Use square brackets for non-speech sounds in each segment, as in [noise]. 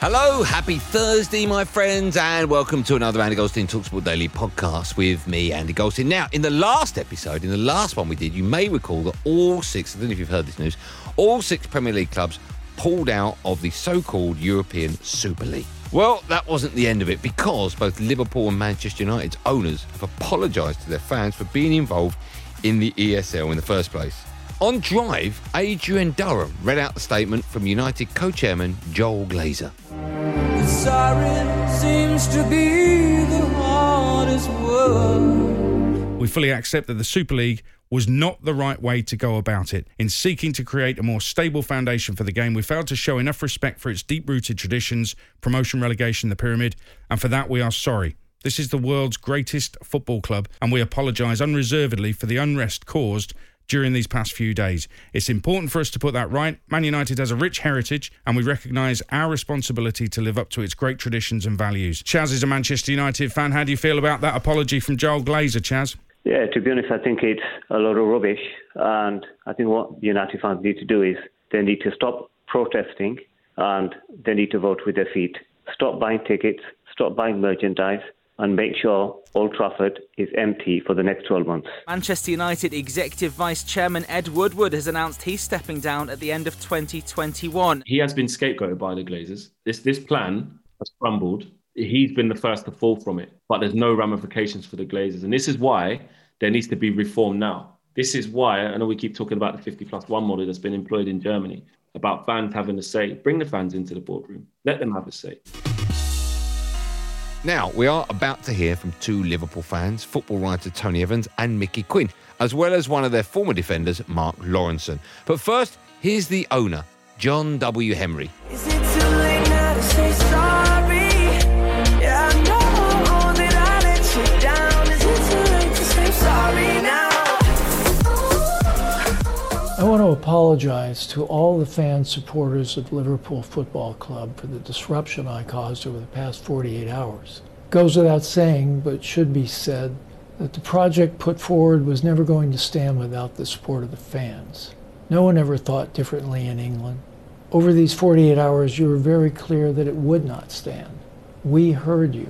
Hello, happy Thursday, my friends, and welcome to another Andy Goldstein Talksport Daily podcast with me, Andy Goldstein. Now, in the last episode, in the last one we did, you may recall that all six, I don't know if you've heard this news, all six Premier League clubs pulled out of the so called European Super League. Well, that wasn't the end of it because both Liverpool and Manchester United's owners have apologised to their fans for being involved in the ESL in the first place. On Drive, Adrian Durham read out the statement from United co chairman Joel Glazer. The siren seems to be the hardest word. We fully accept that the Super League was not the right way to go about it. In seeking to create a more stable foundation for the game, we failed to show enough respect for its deep rooted traditions, promotion, relegation, the pyramid, and for that we are sorry. This is the world's greatest football club, and we apologise unreservedly for the unrest caused during these past few days. It's important for us to put that right. Man United has a rich heritage, and we recognise our responsibility to live up to its great traditions and values. Chaz is a Manchester United fan. How do you feel about that apology from Joel Glazer, Chaz? Yeah, to be honest, I think it's a lot of rubbish. And I think what United fans need to do is they need to stop protesting and they need to vote with their feet. Stop buying tickets, stop buying merchandise, and make sure Old Trafford is empty for the next 12 months. Manchester United Executive Vice Chairman Ed Woodward has announced he's stepping down at the end of 2021. He has been scapegoated by the Glazers. This this plan has crumbled. He's been the first to fall from it, but there's no ramifications for the Glazers, and this is why there needs to be reform now. This is why I know we keep talking about the 50 plus one model that's been employed in Germany about fans having a say. Bring the fans into the boardroom. Let them have a say. Now, we are about to hear from two Liverpool fans, football writer Tony Evans and Micky Quinn, as well as one of their former defenders, Mark Lawrenson. But first, here's the owner, John W. Henry. I want to apologize to all the fan supporters of Liverpool Football Club for the disruption I caused over the past 48 hours. Goes without saying, but should be said, that the project put forward was never going to stand without the support of the fans. No one ever thought differently in England. Over these 48 hours, you were very clear that it would not stand. We heard you.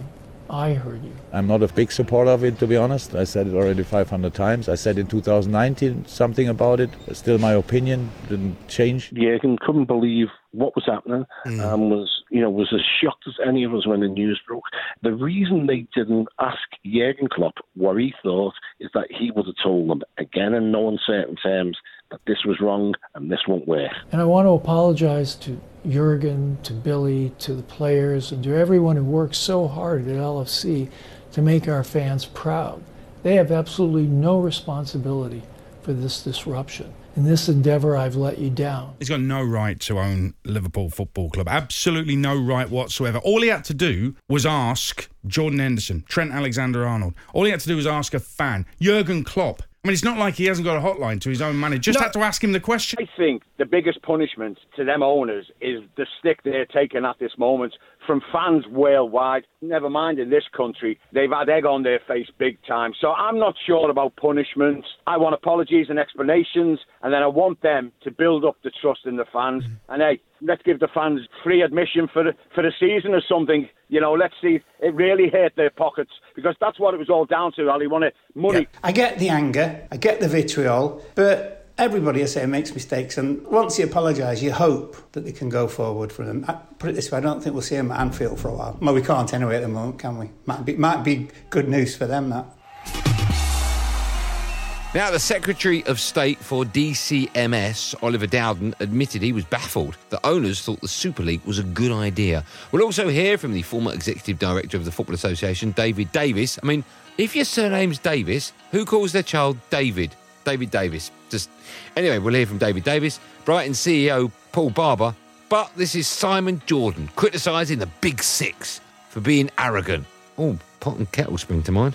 I heard you. I'm not a big supporter of it, to be honest. I said it already 500 times. I said in 2019 something about it. Still, my opinion didn't change. Yeah, Jurgen couldn't believe what was happening mm. and was, you know, was as shocked as any of us when the news broke. The reason they didn't ask Jurgen Klopp what he thought is that he would have told them again in no uncertain terms that this was wrong and this won't work. And I want to apologize to Jurgen, to Billy, to the players, and to everyone who worked so hard at LFC to make our fans proud. They have absolutely no responsibility for this disruption. In this endeavor, I've let you down. He's got no right to own Liverpool Football Club. Absolutely no right whatsoever. All he had to do was ask Jordan Henderson, Trent Alexander Arnold. All he had to do was ask a fan, Jurgen Klopp. I mean, it's not like he hasn't got a hotline to his own manager. Just No. had to ask him the question. I think the biggest punishment to them owners is the stick they're taking at this moment from fans worldwide. Never mind in this country, they've had egg on their face big time. So I'm not sure about punishments. I want apologies and explanations, and then I want them to build up the trust in the fans. Mm-hmm. And hey, let's give the fans free admission for the, for the season or something. You know, let's see. If it really hurt their pockets because that's what it was all down to. Ali wanted money. I get the anger, I get the vitriol, but everybody, I say, makes mistakes. And once you apologise, you hope that they can go forward for them. I, put it this way, I don't think we'll see them at Anfield for a while. Well, we can't anyway at the moment, can we? Might be, might be good news for them, that. Now, the Secretary of State for DCMS, Oliver Dowden, admitted he was baffled that owners thought the Super League was a good idea. We'll also hear from the former Executive Director of the Football Association, David Davis. I mean, if your surname's Davis, who calls their child David? David Davis. Just anyway, we'll hear from David Davis, Brighton CEO Paul Barber. But this is Simon Jordan criticising the Big Six for being arrogant. Oh, pot and kettle spring to mind.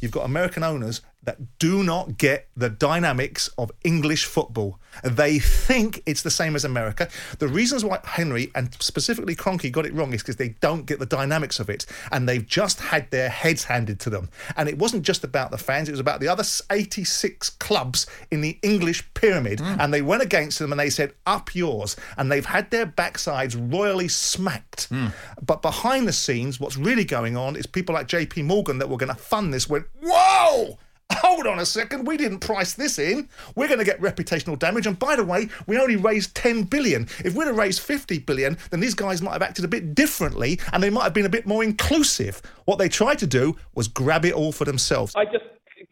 You've got American owners that do not get the dynamics of English football. They think it's the same as America. The reasons why Henry and specifically Kroenke got it wrong is because they don't get the dynamics of it and they've just had their heads handed to them. And it wasn't just about the fans, it was about the other 86 clubs in the English pyramid. Mm. And they went against them and they said, up yours. And they've had their backsides royally smacked. Mm. But behind the scenes, what's really going on is people like JP Morgan that were going to fund this went, whoa! Hold on a second, we didn't price this in. We're going to get reputational damage. And by the way, we only raised 10 billion. If we'd have raised 50 billion, then these guys might have acted a bit differently and they might have been a bit more inclusive. What they tried to do was grab it all for themselves. I just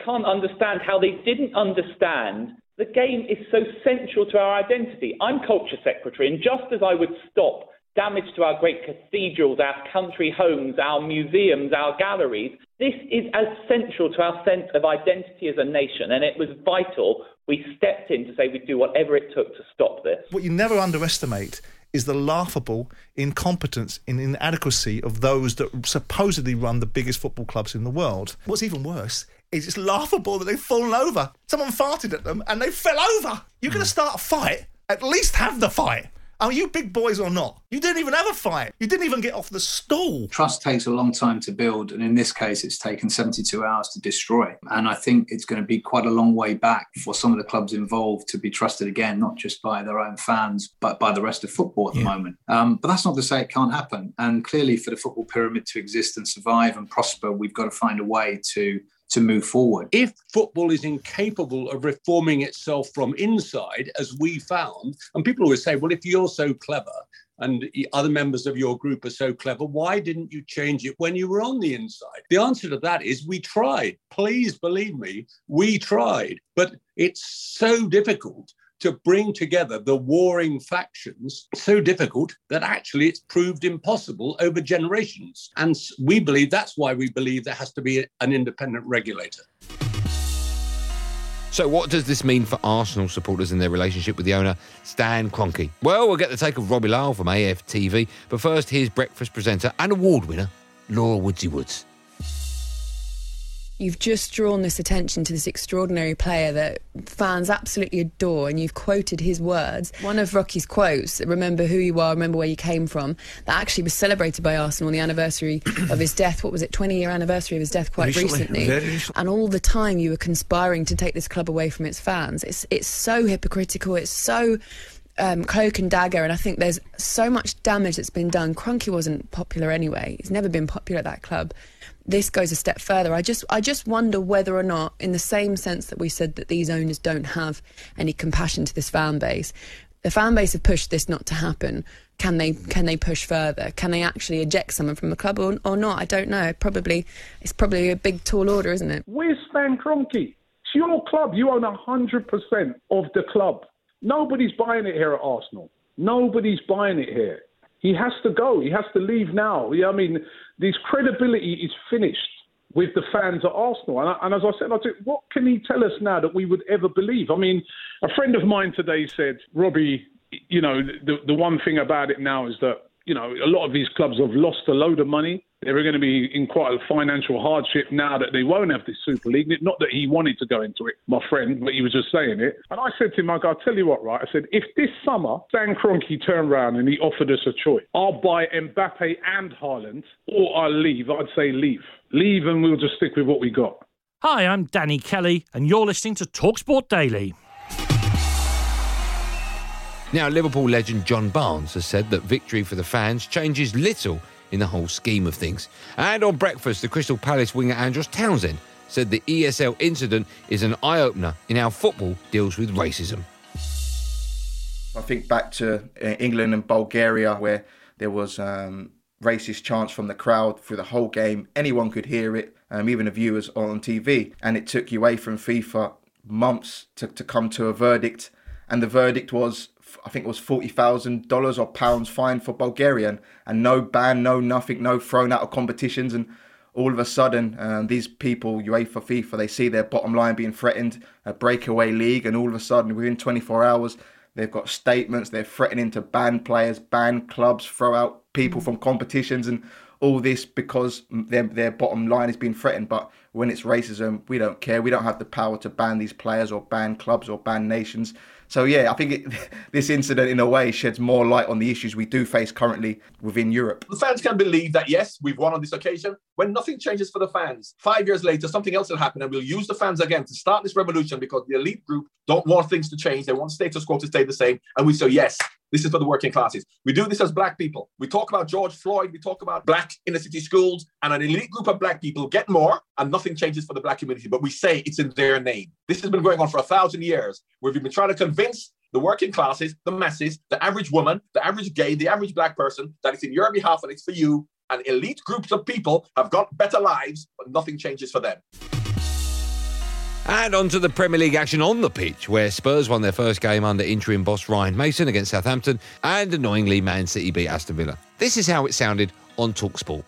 can't understand how they didn't understand the game is so central to our identity. I'm culture secretary, and just as I would stop damage to our great cathedrals, our country homes, our museums, our galleries, this is as central to our sense of identity as a nation, and it was vital we stepped in to say we'd do whatever it took to stop this. What you never underestimate is the laughable incompetence and inadequacy of those that supposedly run the biggest football clubs in the world. What's even worse is it's laughable that they've fallen over. Someone farted at them and they fell over. You're going to hmm. start a fight, at least have the fight. Are you big boys or not? You didn't even have a fight. You didn't even get off the stool. Trust takes a long time to build, and in this case, it's taken 72 hours to destroy. And I think it's going to be quite a long way back for some of the clubs involved to be trusted again, not just by their own fans, but by the rest of football at the moment. Um, but that's not to say it can't happen. And clearly, for the football pyramid to exist and survive and prosper, we've got to find a way to to move forward. If football is incapable of reforming itself from inside, as we found, and people always say, well, if you're so clever and other members of your group are so clever, why didn't you change it when you were on the inside? The answer to that is we tried. Please believe me, we tried. But it's so difficult to bring together the warring factions so difficult that actually it's proved impossible over generations. And we believe that's why we believe there has to be an independent regulator. So, what does this mean for Arsenal supporters in their relationship with the owner, Stan Kroenke? Well, we'll get the take of Robbie Lyle from AFTV, but first, here's breakfast presenter and award winner, Laura Woodsy Woods. You've just drawn this attention to this extraordinary player that fans absolutely adore, and you've quoted his words. One of Rocky's quotes, remember who you are, remember where you came from, that actually was celebrated by Arsenal on the anniversary [coughs] of his death. What was it, 20 year anniversary of his death quite Recently, recently? recently. And all the time you were conspiring to take this club away from its fans. It's, it's so hypocritical, it's so um, cloak and dagger, and I think there's so much damage that's been done. Kroenke wasn't popular anyway; he's never been popular at that club. This goes a step further. I just, I just wonder whether or not, in the same sense that we said that these owners don't have any compassion to this fan base, the fan base have pushed this not to happen. Can they, can they push further? Can they actually eject someone from the club or, or not? I don't know. Probably, it's probably a big tall order, isn't it? Where's Stan Kroenke? It's your club. You own 100% of the club. Nobody's buying it here at Arsenal. Nobody's buying it here. He has to go. He has to leave now. I mean, his credibility is finished with the fans at Arsenal. And, I, and as I said, I said, what can he tell us now that we would ever believe? I mean, a friend of mine today said, Robbie, you know, the, the one thing about it now is that you know, a lot of these clubs have lost a load of money. They're going to be in quite a financial hardship now that they won't have this Super League. Not that he wanted to go into it, my friend, but he was just saying it. And I said to him, I go, I'll tell you what, right? I said, if this summer Stan Kroenke turned around and he offered us a choice, I'll buy Mbappe and Haaland, or I'll leave. I'd say leave. Leave and we'll just stick with what we got. Hi, I'm Danny Kelly, and you're listening to Talksport Daily. Now, Liverpool legend John Barnes has said that victory for the fans changes little in the whole scheme of things. And on breakfast, the Crystal Palace winger Andros Townsend said the ESL incident is an eye opener in how football deals with racism. I think back to uh, England and Bulgaria where there was um, racist chants from the crowd through the whole game. Anyone could hear it, um, even the viewers on TV. And it took away from FIFA months to, to come to a verdict. And the verdict was, I think it was $40,000 or pounds fine for Bulgarian. And no ban, no nothing, no thrown out of competitions. And all of a sudden, um, these people, UEFA, FIFA, they see their bottom line being threatened, a breakaway league. And all of a sudden, within 24 hours, They've got statements. They're threatening to ban players, ban clubs, throw out people from competitions, and all this because their their bottom line is being threatened. But when it's racism, we don't care. We don't have the power to ban these players or ban clubs or ban nations. So yeah, I think it, [laughs] this incident in a way sheds more light on the issues we do face currently within Europe. The fans can believe that yes, we've won on this occasion. When nothing changes for the fans, five years later, something else will happen, and we'll use the fans again to start this revolution because the elite group don't want things to change. They want status quo to stay the same, and we say yes. This is for the working classes. We do this as black people. We talk about George Floyd. We talk about black inner city schools, and an elite group of black people get more, and nothing changes for the black community. But we say it's in their name. This has been going on for a thousand years, where we've been trying to convince the working classes, the masses, the average woman, the average gay, the average black person that it's in your behalf and it's for you. And elite groups of people have got better lives, but nothing changes for them. And on to the Premier League action on the pitch, where Spurs won their first game under interim boss Ryan Mason against Southampton, and annoyingly, Man City beat Aston Villa. This is how it sounded on Talksport.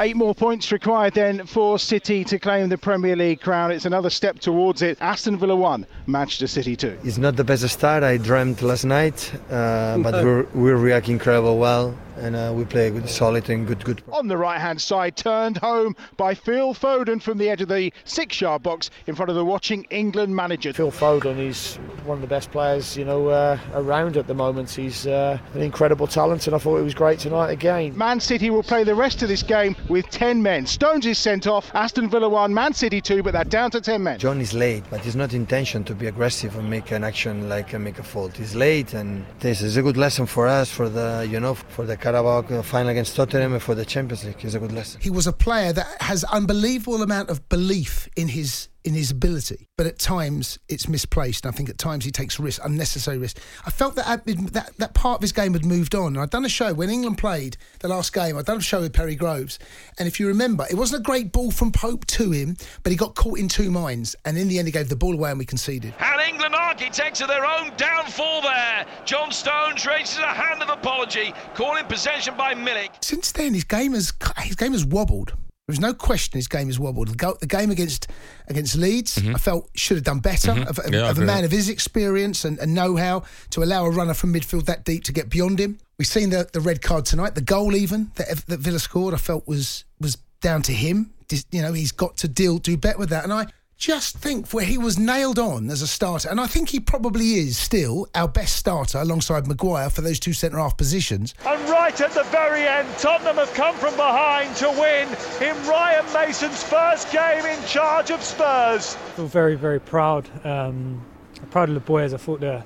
Eight more points required then for City to claim the Premier League crown. It's another step towards it. Aston Villa 1, Manchester City 2. It's not the best start I dreamt last night, uh, [laughs] but we're, we're reacting incredible well and uh, we play good, solid and good, good. On the right hand side, turned home by Phil Foden from the edge of the six yard box in front of the watching England manager. Phil Foden, he's one of the best players, you know, uh, around at the moment. He's uh, an incredible talent, and I thought it was great tonight again. Man City will play the rest of this game with 10 men. Stones is sent off, Aston Villa 1, Man City 2, but they're down to 10 men. John is late, but it's not intention to be aggressive and make an action like uh, make a fault. He's late, and this is a good lesson for us, for the, you know, for the Carabao final against Tottenham and for the Champions League. It's a good lesson. He was a player that has unbelievable amount of belief in his in his ability, but at times it's misplaced. And I think at times he takes risks, unnecessary risks. I felt that that that part of his game had moved on. And I'd done a show when England played the last game. I'd done a show with Perry Groves, and if you remember, it wasn't a great ball from Pope to him, but he got caught in two minds, and in the end he gave the ball away and we conceded. And England architects of their own downfall there. John Stones raises a hand of apology, calling possession by Milik. Since then, his game has his game has wobbled. There's no question his game is wobbled. The, go, the game against against Leeds, Mm-hmm. I felt should have done better Mhm. of, of- Yeah, of a man of his experience and, and know-how to allow a runner from midfield that deep to get beyond him. We've seen the, the red card tonight. The goal even that, that Villa scored, I felt was was down to him. You know, he's got to deal do better with that. And I just think where he was nailed on as a starter, and I think he probably is still our best starter alongside Maguire for those two centre half positions. And right at the very end, Tottenham have come from behind to win in Ryan Mason's first game in charge of Spurs. feel very, very proud. Um, proud of the boys. I thought the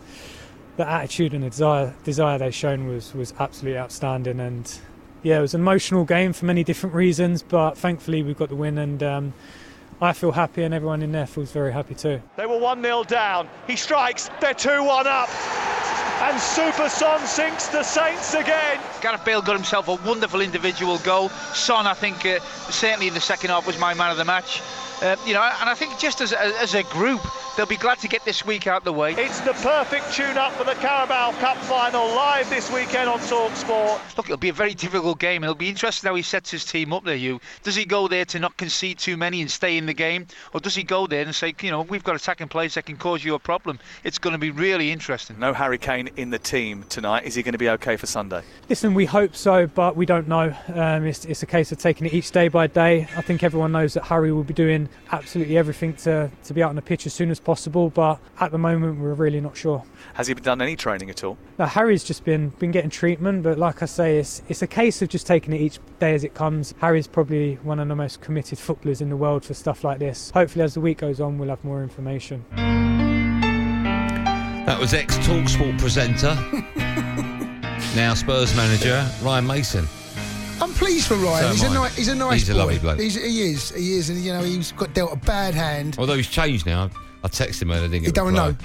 the attitude and the desire, desire they shown was was absolutely outstanding. And yeah, it was an emotional game for many different reasons, but thankfully we got the win, and um, I feel happy, and everyone in there feels very happy too. They were 1 0 down. He strikes, they're 2 1 up. And Super Son sinks the Saints again. Gareth Bale got himself a wonderful individual goal. Son, I think, uh, certainly in the second half was my man of the match. Uh, you know, and I think just as a, as a group, they'll be glad to get this week out the way. It's the perfect tune up for the Carabao Cup final live this weekend on Talk Sport. Look, it'll be a very difficult game, and it'll be interesting how he sets his team up there. You does he go there to not concede too many and stay in the game, or does he go there and say, you know, we've got attacking players that can cause you a problem? It's going to be really interesting. No Harry Kane in the team tonight. Is he going to be okay for Sunday? Listen, we hope so, but we don't know. Um, it's, it's a case of taking it each day by day. I think everyone knows that Harry will be doing absolutely everything to, to be out on the pitch as soon as possible, but at the moment we're really not sure. Has he done any training at all? Now, Harry's just been been getting treatment, but like I say, it's it's a case of just taking it each day as it comes. Harry's probably one of the most committed footballers in the world for stuff like this. Hopefully, as the week goes on, we'll have more information. That was ex Talksport presenter, [laughs] now Spurs manager Ryan Mason. I'm pleased for Ryan. So he's, a ni- he's a nice He's a boy. lovely bloke. He's, he is. He is, and you know he's got dealt a bad hand. Although he's changed now. I texted him and I didn't get He a don't reply. know.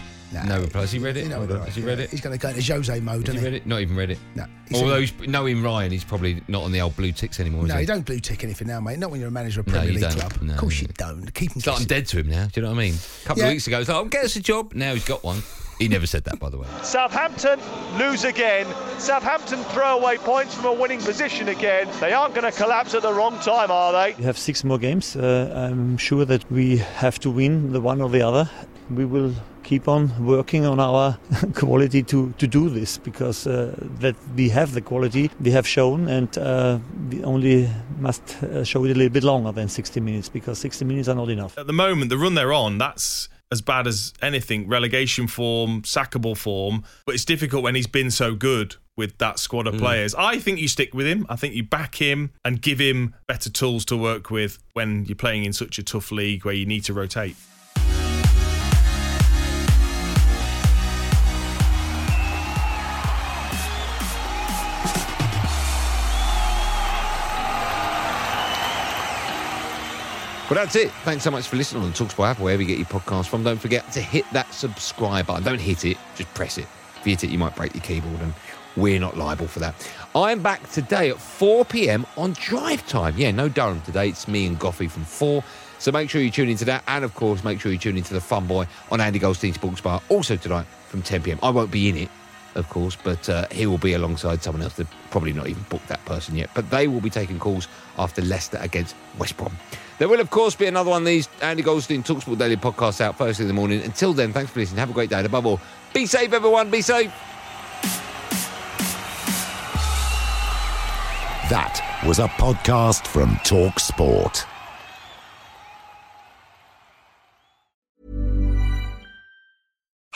No reply. Has he read it? You know Hold what on. Has he read it? He's going to go into Jose mode, Has he he? read it? Not even read it. No. He's Although he's, knowing Ryan, he's probably not on the old blue ticks anymore. Is no, he? you don't blue tick anything now, mate. Not when you're a manager of a No, Premier you League don't. club. No, of course no. you don't. Keep him It's like I'm dead to him now. Do you know what I mean? A couple Yeah. of weeks ago, he was like, oh, get us a job. Now he's got one. He never said that, by the way. Southampton lose again. Southampton throw away points from a winning position again. They aren't going to collapse at the wrong time, are they? We have six more games. Uh, I'm sure that we have to win the one or the other. We will keep on working on our [laughs] quality to, to do this because uh, that we have the quality we have shown and uh, we only must uh, show it a little bit longer than 60 minutes because 60 minutes are not enough. At the moment, the run they're on, that's as bad as anything. Relegation form, sackable form. But it's difficult when he's been so good with that squad of Mm. players. I think you stick with him. I think you back him and give him better tools to work with when you're playing in such a tough league where you need to rotate. Well, that's it. Thanks so much for listening on Talksport app, wherever you get your podcast from. Don't forget to hit that subscribe button. Don't hit it, just press it. If you hit it, you might break your keyboard, and we're not liable for that. I'm back today at 4 p.m. on Drive Time. Yeah, no Durham today. It's me and Goffy from 4. So make sure you tune into that. And of course, make sure you tune into the Fun Boy on Andy Goldstein Sports Bar also tonight from 10 p.m. I won't be in it, of course, but uh, he will be alongside someone else. They've probably not even booked that person yet. But they will be taking calls after Leicester against West Brom. There will, of course, be another one of these Andy Goldstein Talksport Daily podcasts out first in the morning. Until then, thanks for listening. Have a great day. And above all, be safe, everyone. Be safe. That was a podcast from Talk